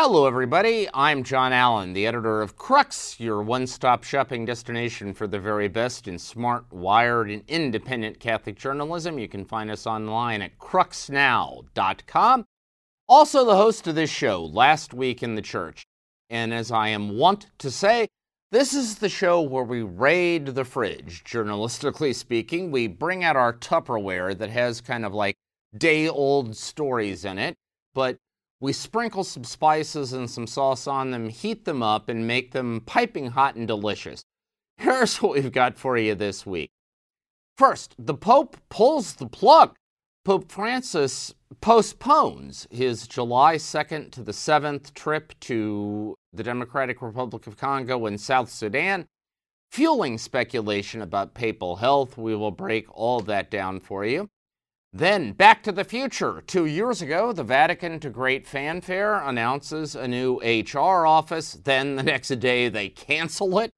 Hello, everybody. I'm John Allen, the editor of Crux, your one stop shopping destination for the very best in smart, wired, and independent Catholic journalism. You can find us online at cruxnow.com. Also, the host of this show, Last Week in the Church. And as I am wont to say, this is the show where we raid the fridge, journalistically speaking. We bring out our Tupperware that has kind of like day old stories in it, but we sprinkle some spices and some sauce on them, heat them up, and make them piping hot and delicious. Here's what we've got for you this week. First, the Pope pulls the plug. Pope Francis postpones his July 2nd to the 7th trip to the Democratic Republic of Congo and South Sudan, fueling speculation about papal health. We will break all that down for you. Then, Back to the Future. Two years ago, the Vatican, to great fanfare, announces a new HR office. Then, the next day, they cancel it.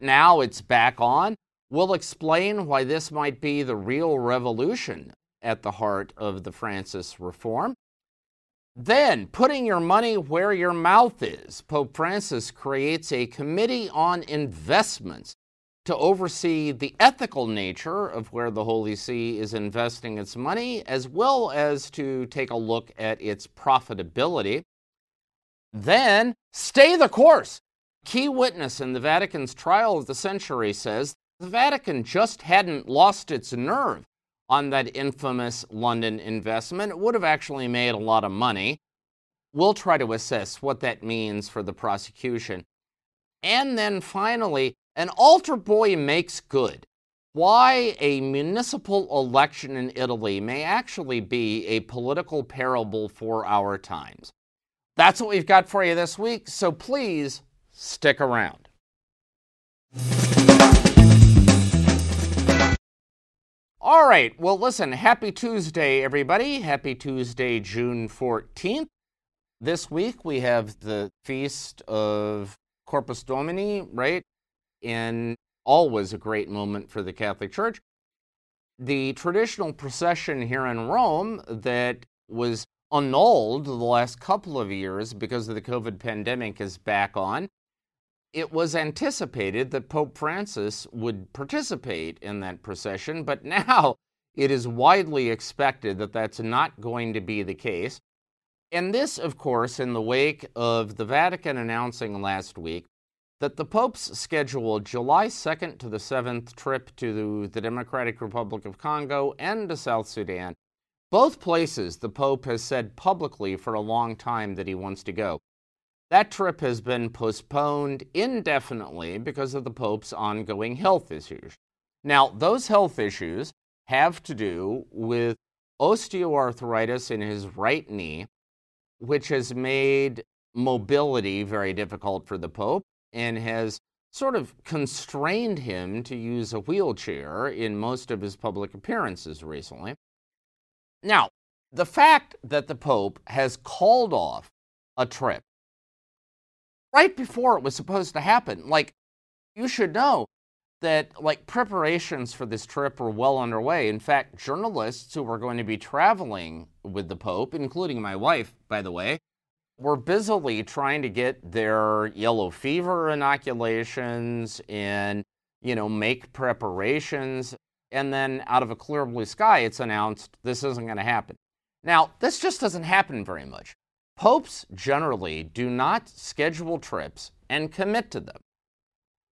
Now it's back on. We'll explain why this might be the real revolution at the heart of the Francis reform. Then, putting your money where your mouth is, Pope Francis creates a committee on investments to oversee the ethical nature of where the Holy See is investing its money, as well as to take a look at its profitability. Then, stay the course. Key witness in the Vatican's trial of the century says the Vatican just hadn't lost its nerve on that infamous London investment. It would have actually made a lot of money. We'll try to assess what that means for the prosecution. And then finally, an altar boy makes good. Why a municipal election in Italy may actually be a political parable for our times. That's what we've got for you this week, so please stick around. All right, well, listen, happy Tuesday, everybody. Happy Tuesday, June 14th. This week we have the feast of Corpus Domini, right? and always a great moment for the Catholic Church. The traditional procession here in Rome that was annulled the last couple of years because of the COVID pandemic is back on. It was anticipated that Pope Francis would participate in that procession, but now it is widely expected that that's not going to be the case. And this, of course, in the wake of the Vatican announcing last week that the Pope's scheduled July 2nd to the 7th trip to the Democratic Republic of Congo and to South Sudan, both places the Pope has said publicly for a long time that he wants to go. That trip has been postponed indefinitely because of the Pope's ongoing health issues. Now, those health issues have to do with osteoarthritis in his right knee, which has made mobility very difficult for the Pope and has sort of constrained him to use a wheelchair in most of his public appearances recently. Now, the fact that the Pope has called off a trip right before it was supposed to happen, like, you should know that like preparations for this trip were well underway. In fact, journalists who were going to be traveling with the Pope, including my wife, by the way, were busily trying to get their yellow fever inoculations and, you know, make preparations. And then out of a clear blue sky, it's announced this isn't going to happen. Now, this just doesn't happen very much. Popes generally do not schedule trips and commit to them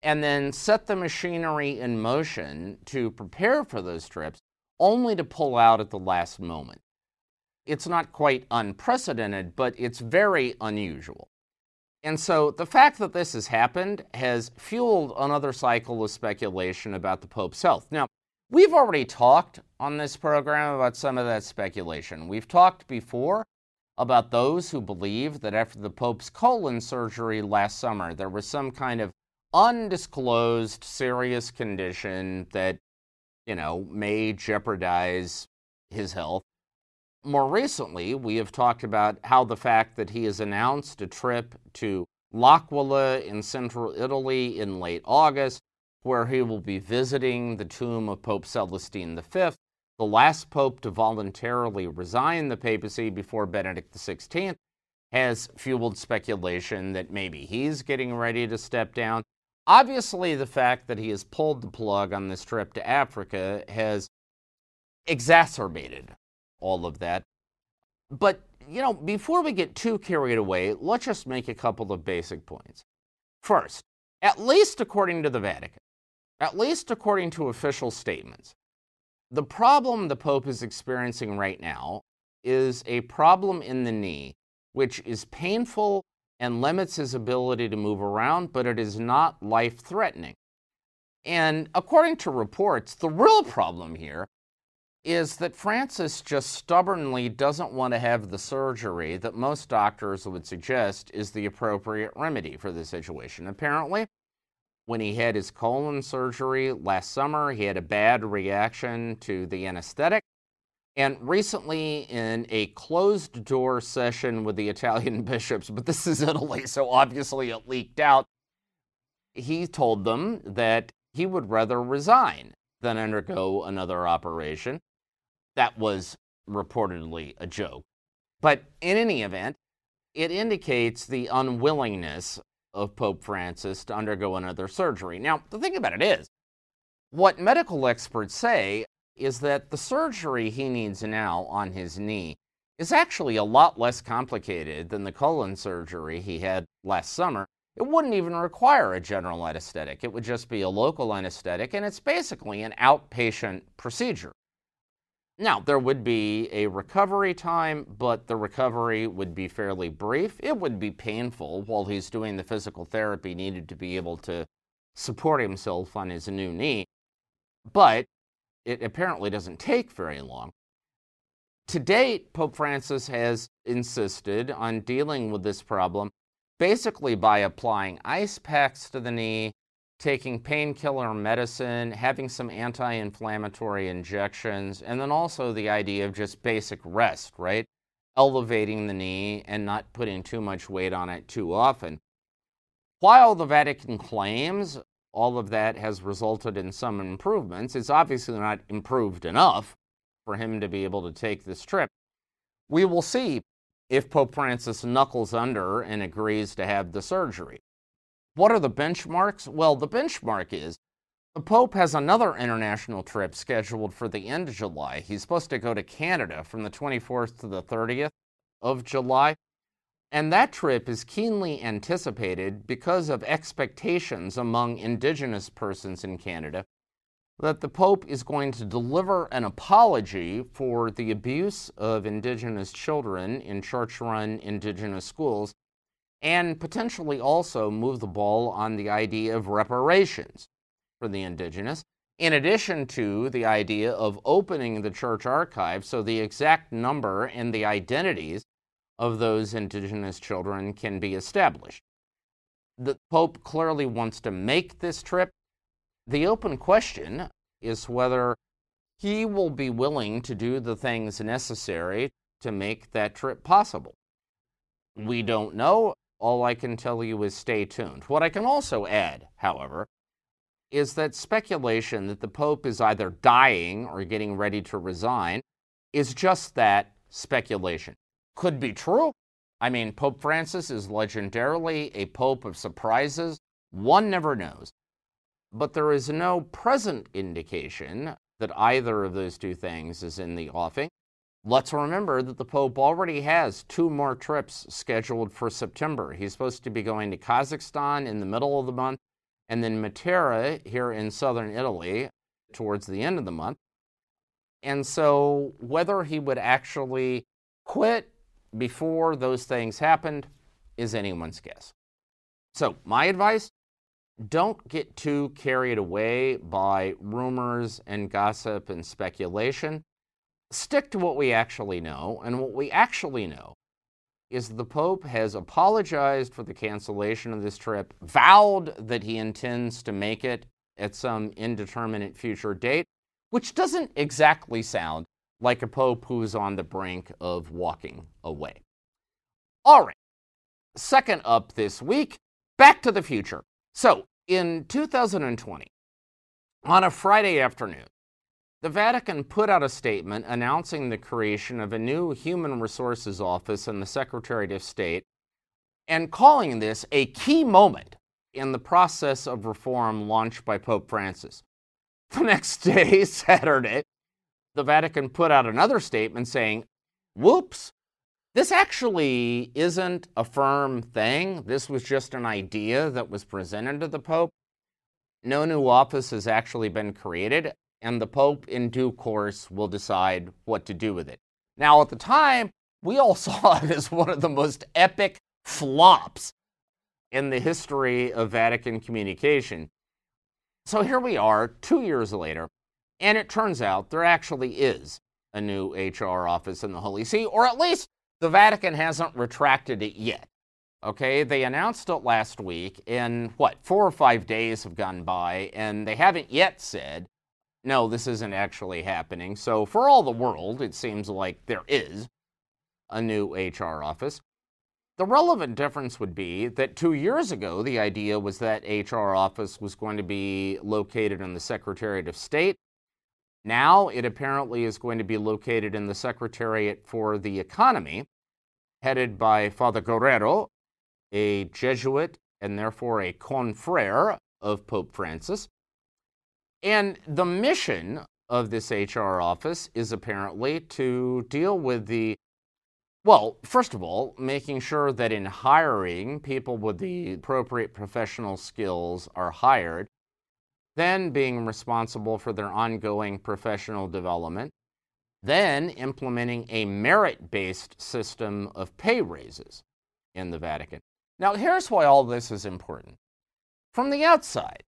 and then set the machinery in motion to prepare for those trips only to pull out at the last moment. It's not quite unprecedented, but it's very unusual. And so the fact that this has happened has fueled another cycle of speculation about the Pope's health. Now, we've already talked on this program about some of that speculation. We've talked before about those who believe that after the Pope's colon surgery last summer, there was some kind of undisclosed serious condition that, you know, may jeopardize his health. More recently, we have talked about how the fact that he has announced a trip to L'Aquila in central Italy in late August, where he will be visiting the tomb of Pope Celestine V, the last pope to voluntarily resign the papacy before Benedict XVI, has fueled speculation that maybe he's getting ready to step down. Obviously, the fact that he has pulled the plug on this trip to Africa has exacerbated all of that. But, you know, before we get too carried away, let's just make a couple of basic points. First, at least according to the Vatican, at least according to official statements, the problem the Pope is experiencing right now is a problem in the knee, which is painful and limits his ability to move around, but it is not life threatening. And according to reports, the real problem here is that Francis just stubbornly doesn't want to have the surgery that most doctors would suggest is the appropriate remedy for the situation. Apparently, when he had his colon surgery last summer, he had a bad reaction to the anesthetic. And recently, in a closed door session with the Italian bishops, but this is Italy, so obviously it leaked out, he told them that he would rather resign than undergo another operation. That was reportedly a joke. But in any event, it indicates the unwillingness of Pope Francis to undergo another surgery. Now, the thing about it is, what medical experts say is that the surgery he needs now on his knee is actually a lot less complicated than the colon surgery he had last summer. It wouldn't even require a general anesthetic, it would just be a local anesthetic, and it's basically an outpatient procedure. Now, there would be a recovery time, but the recovery would be fairly brief. It would be painful while he's doing the physical therapy needed to be able to support himself on his new knee. But it apparently doesn't take very long. To date, Pope Francis has insisted on dealing with this problem basically by applying ice packs to the knee taking painkiller medicine, having some anti inflammatory injections, and then also the idea of just basic rest, right? Elevating the knee and not putting too much weight on it too often. While the Vatican claims all of that has resulted in some improvements, it's obviously not improved enough for him to be able to take this trip. We will see if Pope Francis knuckles under and agrees to have the surgery. What are the benchmarks? Well, the benchmark is the Pope has another international trip scheduled for the end of July. He's supposed to go to Canada from the 24th to the 30th of July. And that trip is keenly anticipated because of expectations among Indigenous persons in Canada that the Pope is going to deliver an apology for the abuse of Indigenous children in church run Indigenous schools and potentially also move the ball on the idea of reparations for the indigenous, in addition to the idea of opening the church archive so the exact number and the identities of those indigenous children can be established. The Pope clearly wants to make this trip. The open question is whether he will be willing to do the things necessary to make that trip possible. We don't know. All I can tell you is stay tuned. What I can also add, however, is that speculation that the Pope is either dying or getting ready to resign is just that speculation. Could be true. I mean, Pope Francis is legendarily a pope of surprises. One never knows. But there is no present indication that either of those two things is in the offing. Let's remember that the Pope already has two more trips scheduled for September. He's supposed to be going to Kazakhstan in the middle of the month and then Matera here in southern Italy towards the end of the month. And so, whether he would actually quit before those things happened is anyone's guess. So, my advice don't get too carried away by rumors and gossip and speculation stick to what we actually know. And what we actually know is the Pope has apologized for the cancellation of this trip, vowed that he intends to make it at some indeterminate future date, which doesn't exactly sound like a Pope who's on the brink of walking away. All right, second up this week, Back to the Future. So, in 2020, on a Friday afternoon, the Vatican put out a statement announcing the creation of a new Human Resources Office in the Secretary of State and calling this a key moment in the process of reform launched by Pope Francis. The next day, Saturday, the Vatican put out another statement saying, whoops, this actually isn't a firm thing. This was just an idea that was presented to the Pope. No new office has actually been created, and the Pope, in due course, will decide what to do with it. Now, at the time, we all saw it as one of the most epic flops in the history of Vatican communication. So here we are, two years later, and it turns out there actually is a new HR office in the Holy See, or at least the Vatican hasn't retracted it yet. Okay, they announced it last week, and what, four or five days have gone by, and they haven't yet said, no, this isn't actually happening. So, for all the world, it seems like there is a new HR office. The relevant difference would be that two years ago, the idea was that HR office was going to be located in the Secretariat of State. Now it apparently is going to be located in the Secretariat for the Economy, headed by Father Guerrero, a Jesuit and therefore a confrere of Pope Francis. And the mission of this HR office is apparently to deal with the well, first of all, making sure that in hiring, people with the appropriate professional skills are hired, then being responsible for their ongoing professional development, then implementing a merit based system of pay raises in the Vatican. Now, here's why all this is important. From the outside,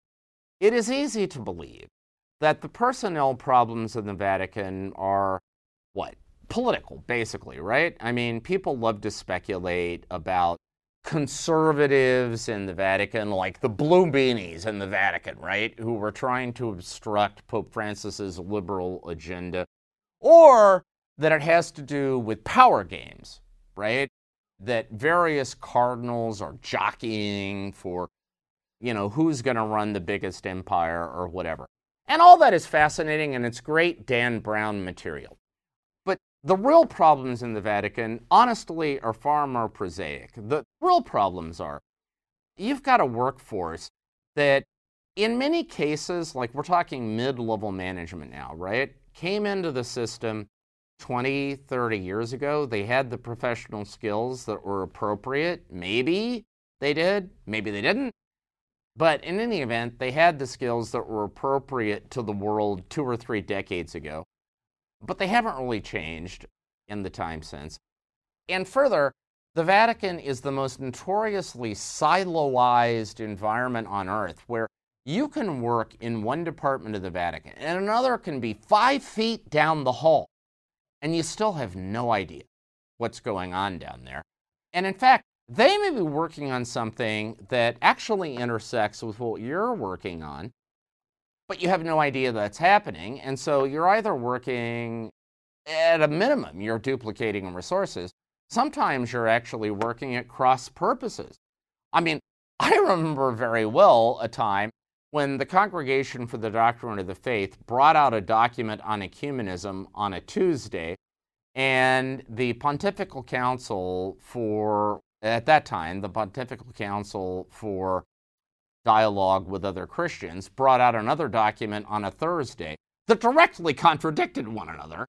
it is easy to believe that the personnel problems in the Vatican are what? political, basically, right? I mean, people love to speculate about conservatives in the Vatican, like the blue beanies in the Vatican, right, who were trying to obstruct Pope Francis's liberal agenda, or that it has to do with power games, right? That various cardinals are jockeying for, you know, who's going to run the biggest empire or whatever. And all that is fascinating and it's great Dan Brown material. The real problems in the Vatican, honestly, are far more prosaic. The real problems are you've got a workforce that, in many cases, like we're talking mid level management now, right? Came into the system 20, 30 years ago. They had the professional skills that were appropriate. Maybe they did, maybe they didn't. But in any event, they had the skills that were appropriate to the world two or three decades ago but they haven't really changed in the time since. And further, the Vatican is the most notoriously siloized environment on earth where you can work in one department of the Vatican and another can be five feet down the hall, and you still have no idea what's going on down there. And in fact, they may be working on something that actually intersects with what you're working on, but you have no idea that's happening. And so you're either working at a minimum, you're duplicating resources. Sometimes you're actually working at cross purposes. I mean, I remember very well a time when the Congregation for the Doctrine of the Faith brought out a document on ecumenism on a Tuesday, and the Pontifical Council for, at that time, the Pontifical Council for dialogue with other Christians, brought out another document on a Thursday that directly contradicted one another.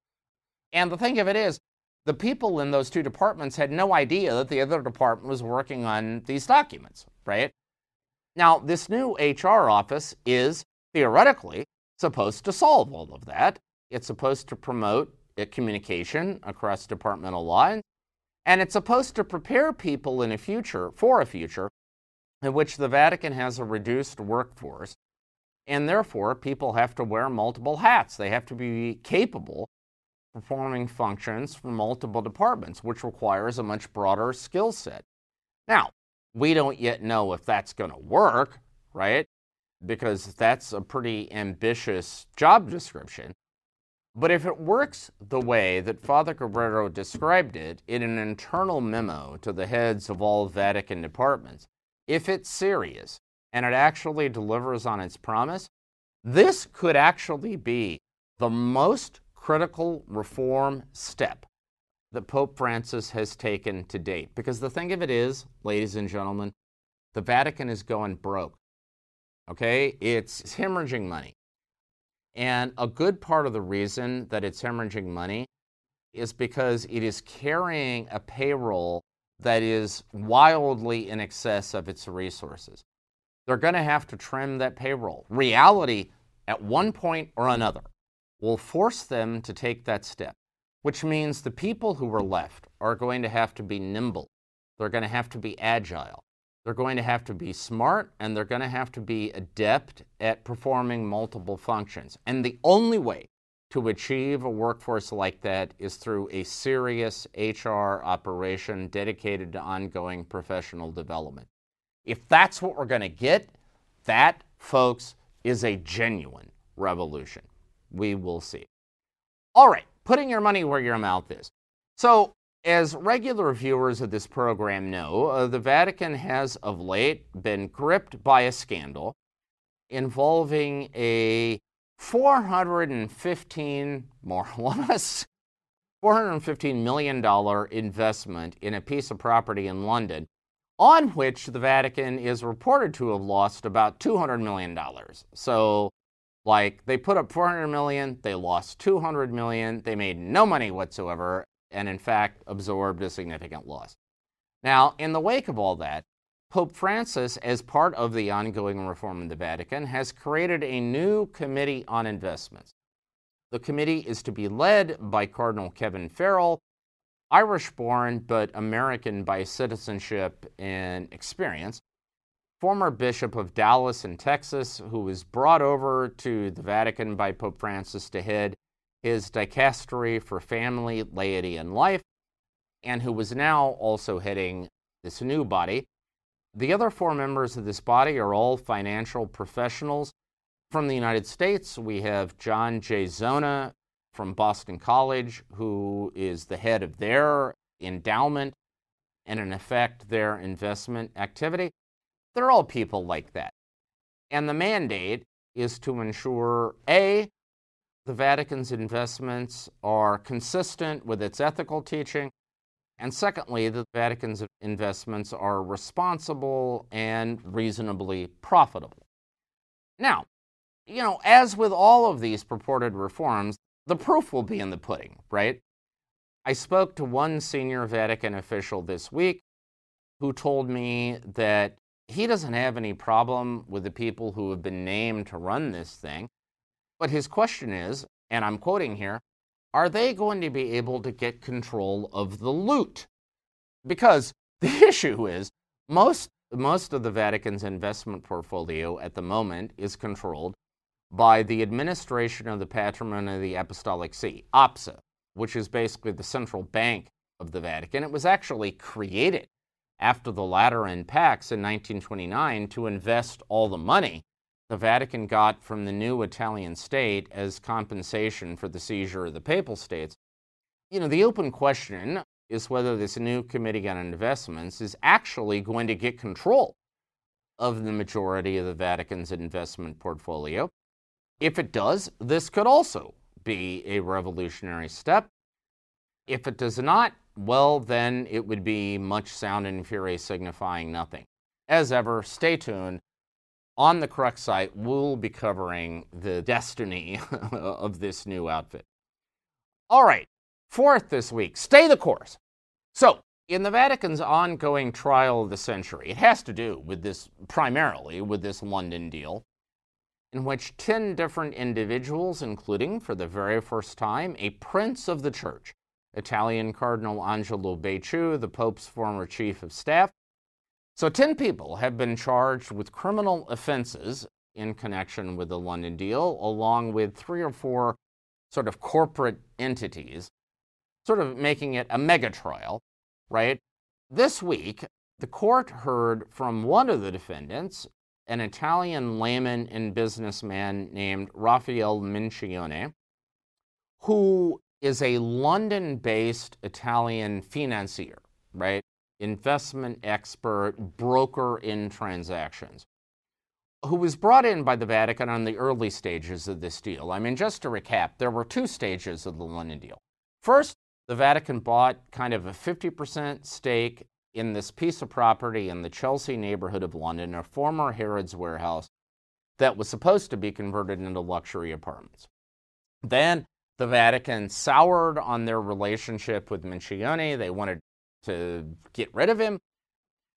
And the thing of it is, the people in those two departments had no idea that the other department was working on these documents, right? Now, this new HR office is theoretically supposed to solve all of that. It's supposed to promote uh, communication across departmental lines, and it's supposed to prepare people in a future for a future in which the Vatican has a reduced workforce, and therefore people have to wear multiple hats. They have to be capable of performing functions for multiple departments, which requires a much broader skill set. Now, we don't yet know if that's going to work, right? Because that's a pretty ambitious job description. But if it works the way that Father Guerrero described it in an internal memo to the heads of all Vatican departments, if it's serious and it actually delivers on its promise, this could actually be the most critical reform step that Pope Francis has taken to date. Because the thing of it is, ladies and gentlemen, the Vatican is going broke. Okay? It's hemorrhaging money. And a good part of the reason that it's hemorrhaging money is because it is carrying a payroll that is wildly in excess of its resources. They're going to have to trim that payroll. Reality, at one point or another, will force them to take that step, which means the people who are left are going to have to be nimble. They're going to have to be agile. They're going to have to be smart and they're going to have to be adept at performing multiple functions. And the only way to achieve a workforce like that is through a serious HR operation dedicated to ongoing professional development. If that's what we're going to get, that, folks, is a genuine revolution. We will see. All right, putting your money where your mouth is. So, as regular viewers of this program know, uh, the Vatican has of late been gripped by a scandal involving a 415 more or less 415 million dollar investment in a piece of property in London on which the Vatican is reported to have lost about 200 million dollars. So like they put up 400 million, they lost 200 million, they made no money whatsoever and in fact absorbed a significant loss. Now, in the wake of all that, Pope Francis, as part of the ongoing reform in the Vatican, has created a new committee on investments. The committee is to be led by Cardinal Kevin Farrell, Irish born but American by citizenship and experience, former Bishop of Dallas in Texas, who was brought over to the Vatican by Pope Francis to head his dicastery for family, laity, and life, and who was now also heading this new body. The other four members of this body are all financial professionals. From the United States, we have John J. Zona from Boston College, who is the head of their endowment and, in effect, their investment activity. They're all people like that. And the mandate is to ensure A, the Vatican's investments are consistent with its ethical teaching. And secondly, the Vatican's investments are responsible and reasonably profitable. Now, you know, as with all of these purported reforms, the proof will be in the pudding, right? I spoke to one senior Vatican official this week who told me that he doesn't have any problem with the people who have been named to run this thing. But his question is, and I'm quoting here, are they going to be able to get control of the loot? Because the issue is most, most of the Vatican's investment portfolio at the moment is controlled by the administration of the Patrimony of the Apostolic See, APSA, which is basically the central bank of the Vatican. It was actually created after the Lateran Pacts in 1929 to invest all the money the Vatican got from the new Italian state as compensation for the seizure of the Papal States. You know, the open question is whether this new Committee on Investments is actually going to get control of the majority of the Vatican's investment portfolio. If it does, this could also be a revolutionary step. If it does not, well, then it would be much sound and fury signifying nothing. As ever, stay tuned on the Crux site, we'll be covering the destiny of this new outfit. All right, fourth this week, stay the course. So, in the Vatican's ongoing trial of the century, it has to do with this, primarily with this London deal, in which 10 different individuals, including for the very first time a prince of the church, Italian Cardinal Angelo Becciu, the Pope's former chief of staff, so 10 people have been charged with criminal offenses in connection with the London deal, along with three or four sort of corporate entities, sort of making it a mega trial, right? This week, the court heard from one of the defendants, an Italian layman and businessman named Raphael Mincione, who is a London based Italian financier, right? Investment expert, broker in transactions. who was brought in by the Vatican on the early stages of this deal. I mean, just to recap, there were two stages of the London deal. First, the Vatican bought kind of a 50% stake in this piece of property in the Chelsea neighborhood of London, a former Harrods warehouse that was supposed to be converted into luxury apartments. Then the Vatican soured on their relationship with Mincione. They wanted to get rid of him.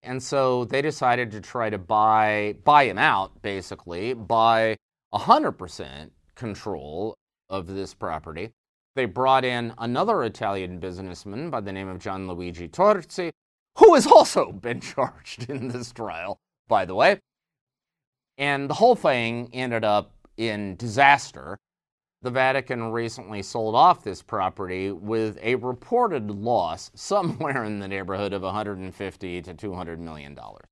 And so they decided to try to buy buy him out, basically, buy 100% control of this property. They brought in another Italian businessman by the name of Gianluigi Torzi, who has also been charged in this trial, by the way. And the whole thing ended up in disaster. The Vatican recently sold off this property with a reported loss somewhere in the neighborhood of 150 to 200 million dollars.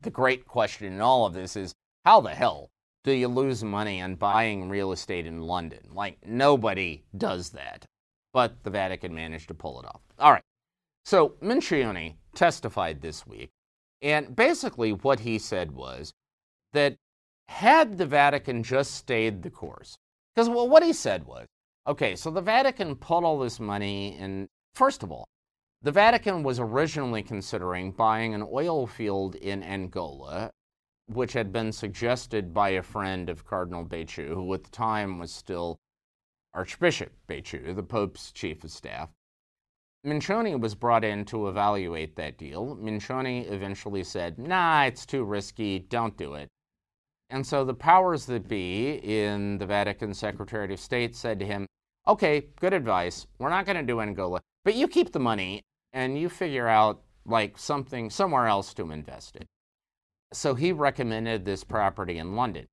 The great question in all of this is how the hell do you lose money on buying real estate in London? Like nobody does that. But the Vatican managed to pull it off. All right. So Mincione testified this week, and basically what he said was that had the Vatican just stayed the course, because well, what he said was okay, so the Vatican put all this money in, first of all, the Vatican was originally considering buying an oil field in Angola, which had been suggested by a friend of Cardinal Becciu, who at the time was still Archbishop Becciu, the Pope's chief of staff. Mincione was brought in to evaluate that deal. Mincione eventually said, nah, it's too risky, don't do it. And so the powers that be in the Vatican Secretary of State said to him, okay, good advice. We're not going to do Angola, but you keep the money and you figure out like something somewhere else to invest it. So he recommended this property in London.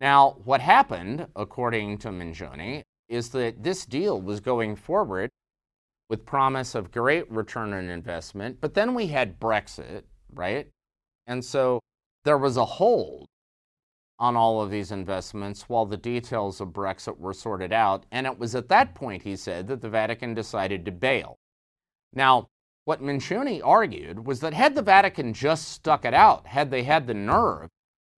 Now, what happened, according to Mincione, is that this deal was going forward with promise of great return on investment, but then we had Brexit, right? And so there was a hold on all of these investments while the details of Brexit were sorted out. And it was at that point, he said, that the Vatican decided to bail. Now, what Mincione argued was that had the Vatican just stuck it out, had they had the nerve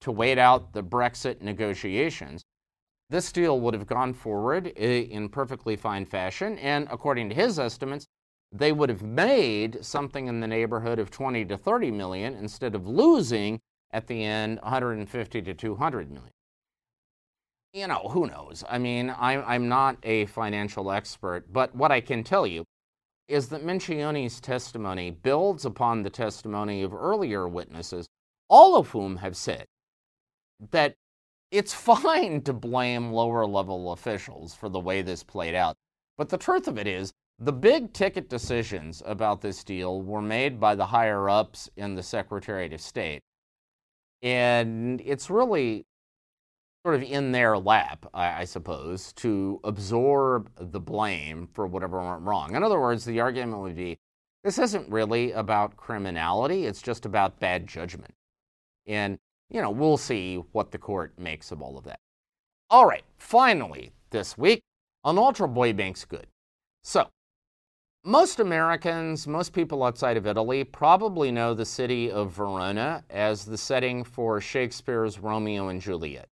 to wait out the Brexit negotiations, this deal would have gone forward in perfectly fine fashion. And according to his estimates, they would have made something in the neighborhood of 20 to 30 million instead of losing at the end 150 to 200 million. You know, who knows? I mean, I'm, I'm not a financial expert, but what I can tell you is that Mincione's testimony builds upon the testimony of earlier witnesses, all of whom have said that it's fine to blame lower level officials for the way this played out. But the truth of it is, the big ticket decisions about this deal were made by the higher ups in the Secretariat of State. And it's really sort of in their lap, I, I, suppose, to absorb the blame for whatever went wrong. In other words, the argument would be this isn't really about criminality, it's just about bad judgment. And, you know, we'll see what the court makes of all of that. All right, finally, this week, an ultra boy bank's good. So, most Americans, most people outside of Italy, probably know the city of Verona as the setting for Shakespeare's Romeo and Juliet.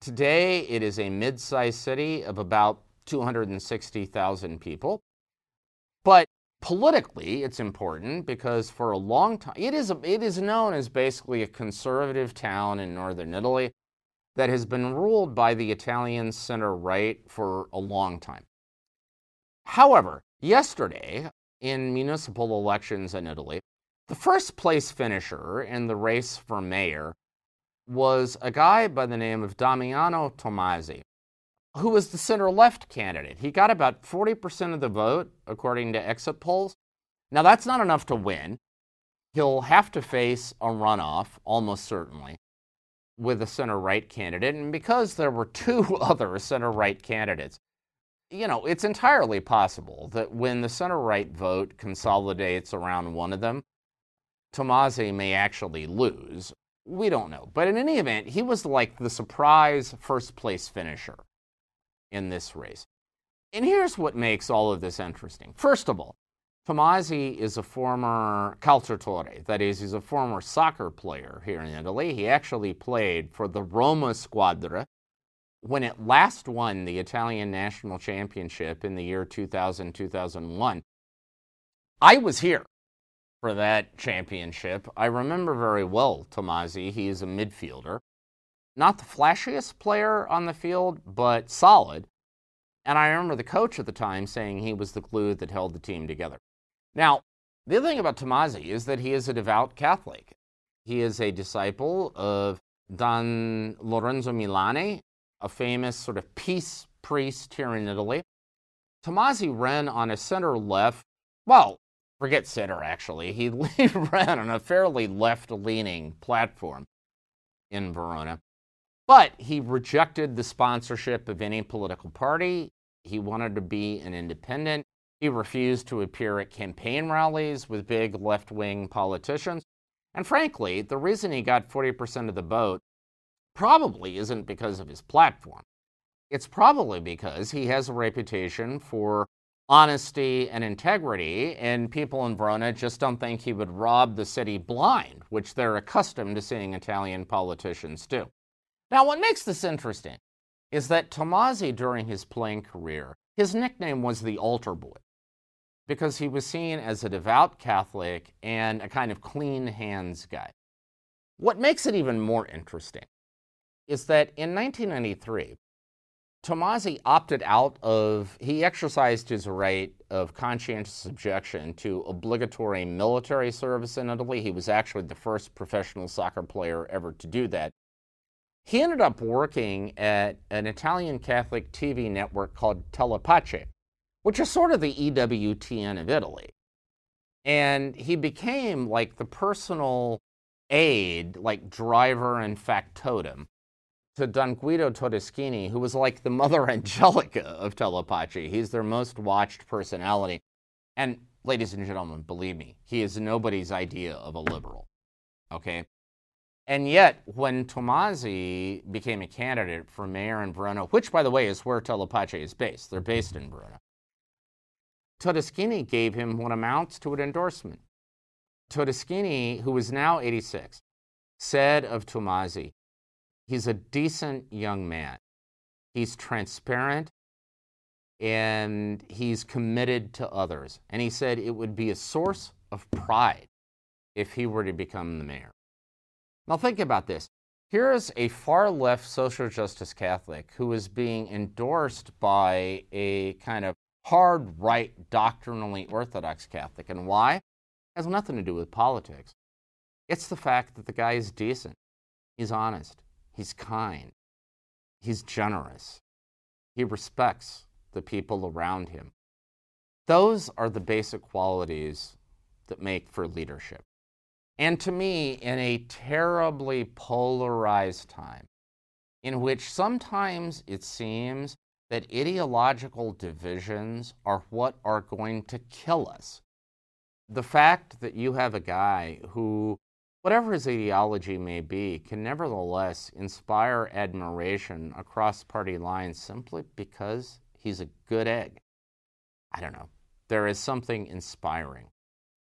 Today, it is a mid sized city of about 260,000 people. But politically, it's important because for a long time, it is, a, it is known as basically a conservative town in northern Italy that has been ruled by the Italian center right for a long time. However, Yesterday, in municipal elections in Italy, the first place finisher in the race for mayor was a guy by the name of Damiano Tommasi, who was the center left candidate. He got about 40% of the vote, according to exit polls. Now, that's not enough to win. He'll have to face a runoff, almost certainly, with a center right candidate. And because there were two other center right candidates, you know, it's entirely possible that when the center right vote consolidates around one of them, Tommasi may actually lose. We don't know. But in any event, he was like the surprise first place finisher in this race. And here's what makes all of this interesting. First of all, Tommasi is a former calciatore, that is, he's a former soccer player here in Italy. He actually played for the Roma Squadra when it last won the Italian national championship in the year 2000 2001. I was here for that championship. I remember very well Tommasi. He is a midfielder. Not the flashiest player on the field, but solid. And I remember the coach at the time saying he was the glue that held the team together. Now, the other thing about Tommasi is that he is a devout Catholic. He is a disciple of Don Lorenzo Milani, a famous sort of peace priest here in Italy. Tommasi ran on a center left, well, forget center actually, he ran on a fairly left leaning platform in Verona. But he rejected the sponsorship of any political party. He wanted to be an independent. He refused to appear at campaign rallies with big left wing politicians. And frankly, the reason he got 40% of the vote probably isn't because of his platform. It's probably because he has a reputation for honesty and integrity, and people in Verona just don't think he would rob the city blind, which they're accustomed to seeing Italian politicians do. Now, what makes this interesting is that Tommasi, during his playing career, his nickname was the altar boy because he was seen as a devout Catholic and a kind of clean hands guy. What makes it even more interesting is that in 1993, Tommasi opted out of, he exercised his right of conscientious objection to obligatory military service in Italy. He was actually the first professional soccer player ever to do that. He ended up working at an Italian Catholic TV network called Telepace, which is sort of the EWTN of Italy. And he became like the personal aide, like driver and factotum to Don Guido Todeschini, who was like the mother angelica of Telepace. He's their most watched personality. And ladies and gentlemen, believe me, he is nobody's idea of a liberal. Okay? And yet, when Tommasi became a candidate for mayor in Verona, which, by the way, is where Telepace is based, they're based in Verona, Todeschini gave him what amounts to an endorsement. Todeschini, who is now 86, said of Tommasi, he's a decent young man. He's transparent and he's committed to others. And he said it would be a source of pride if he were to become the mayor. Now, think about this. Here is a far left social justice Catholic who is being endorsed by a kind of hard right, doctrinally orthodox Catholic. And why? It has nothing to do with politics. It's the fact that the guy is decent, he's honest, he's kind, he's generous, he respects the people around him. Those are the basic qualities that make for leadership. And to me, in a terribly polarized time, in which sometimes it seems that ideological divisions are what are going to kill us. The fact that you have a guy who, whatever his ideology may be, can nevertheless inspire admiration across party lines simply because he's a good egg. I don't know. There is something inspiring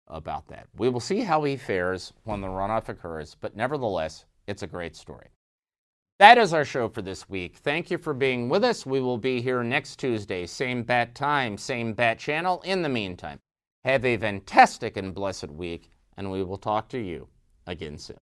about that. We will see how he fares when the runoff occurs, but nevertheless, it's a great story. That is our show for this week. Thank you for being with us. We will be here next Tuesday, same bat time, same bat channel. In the meantime, have a fantastic and blessed week, and we will talk to you again soon.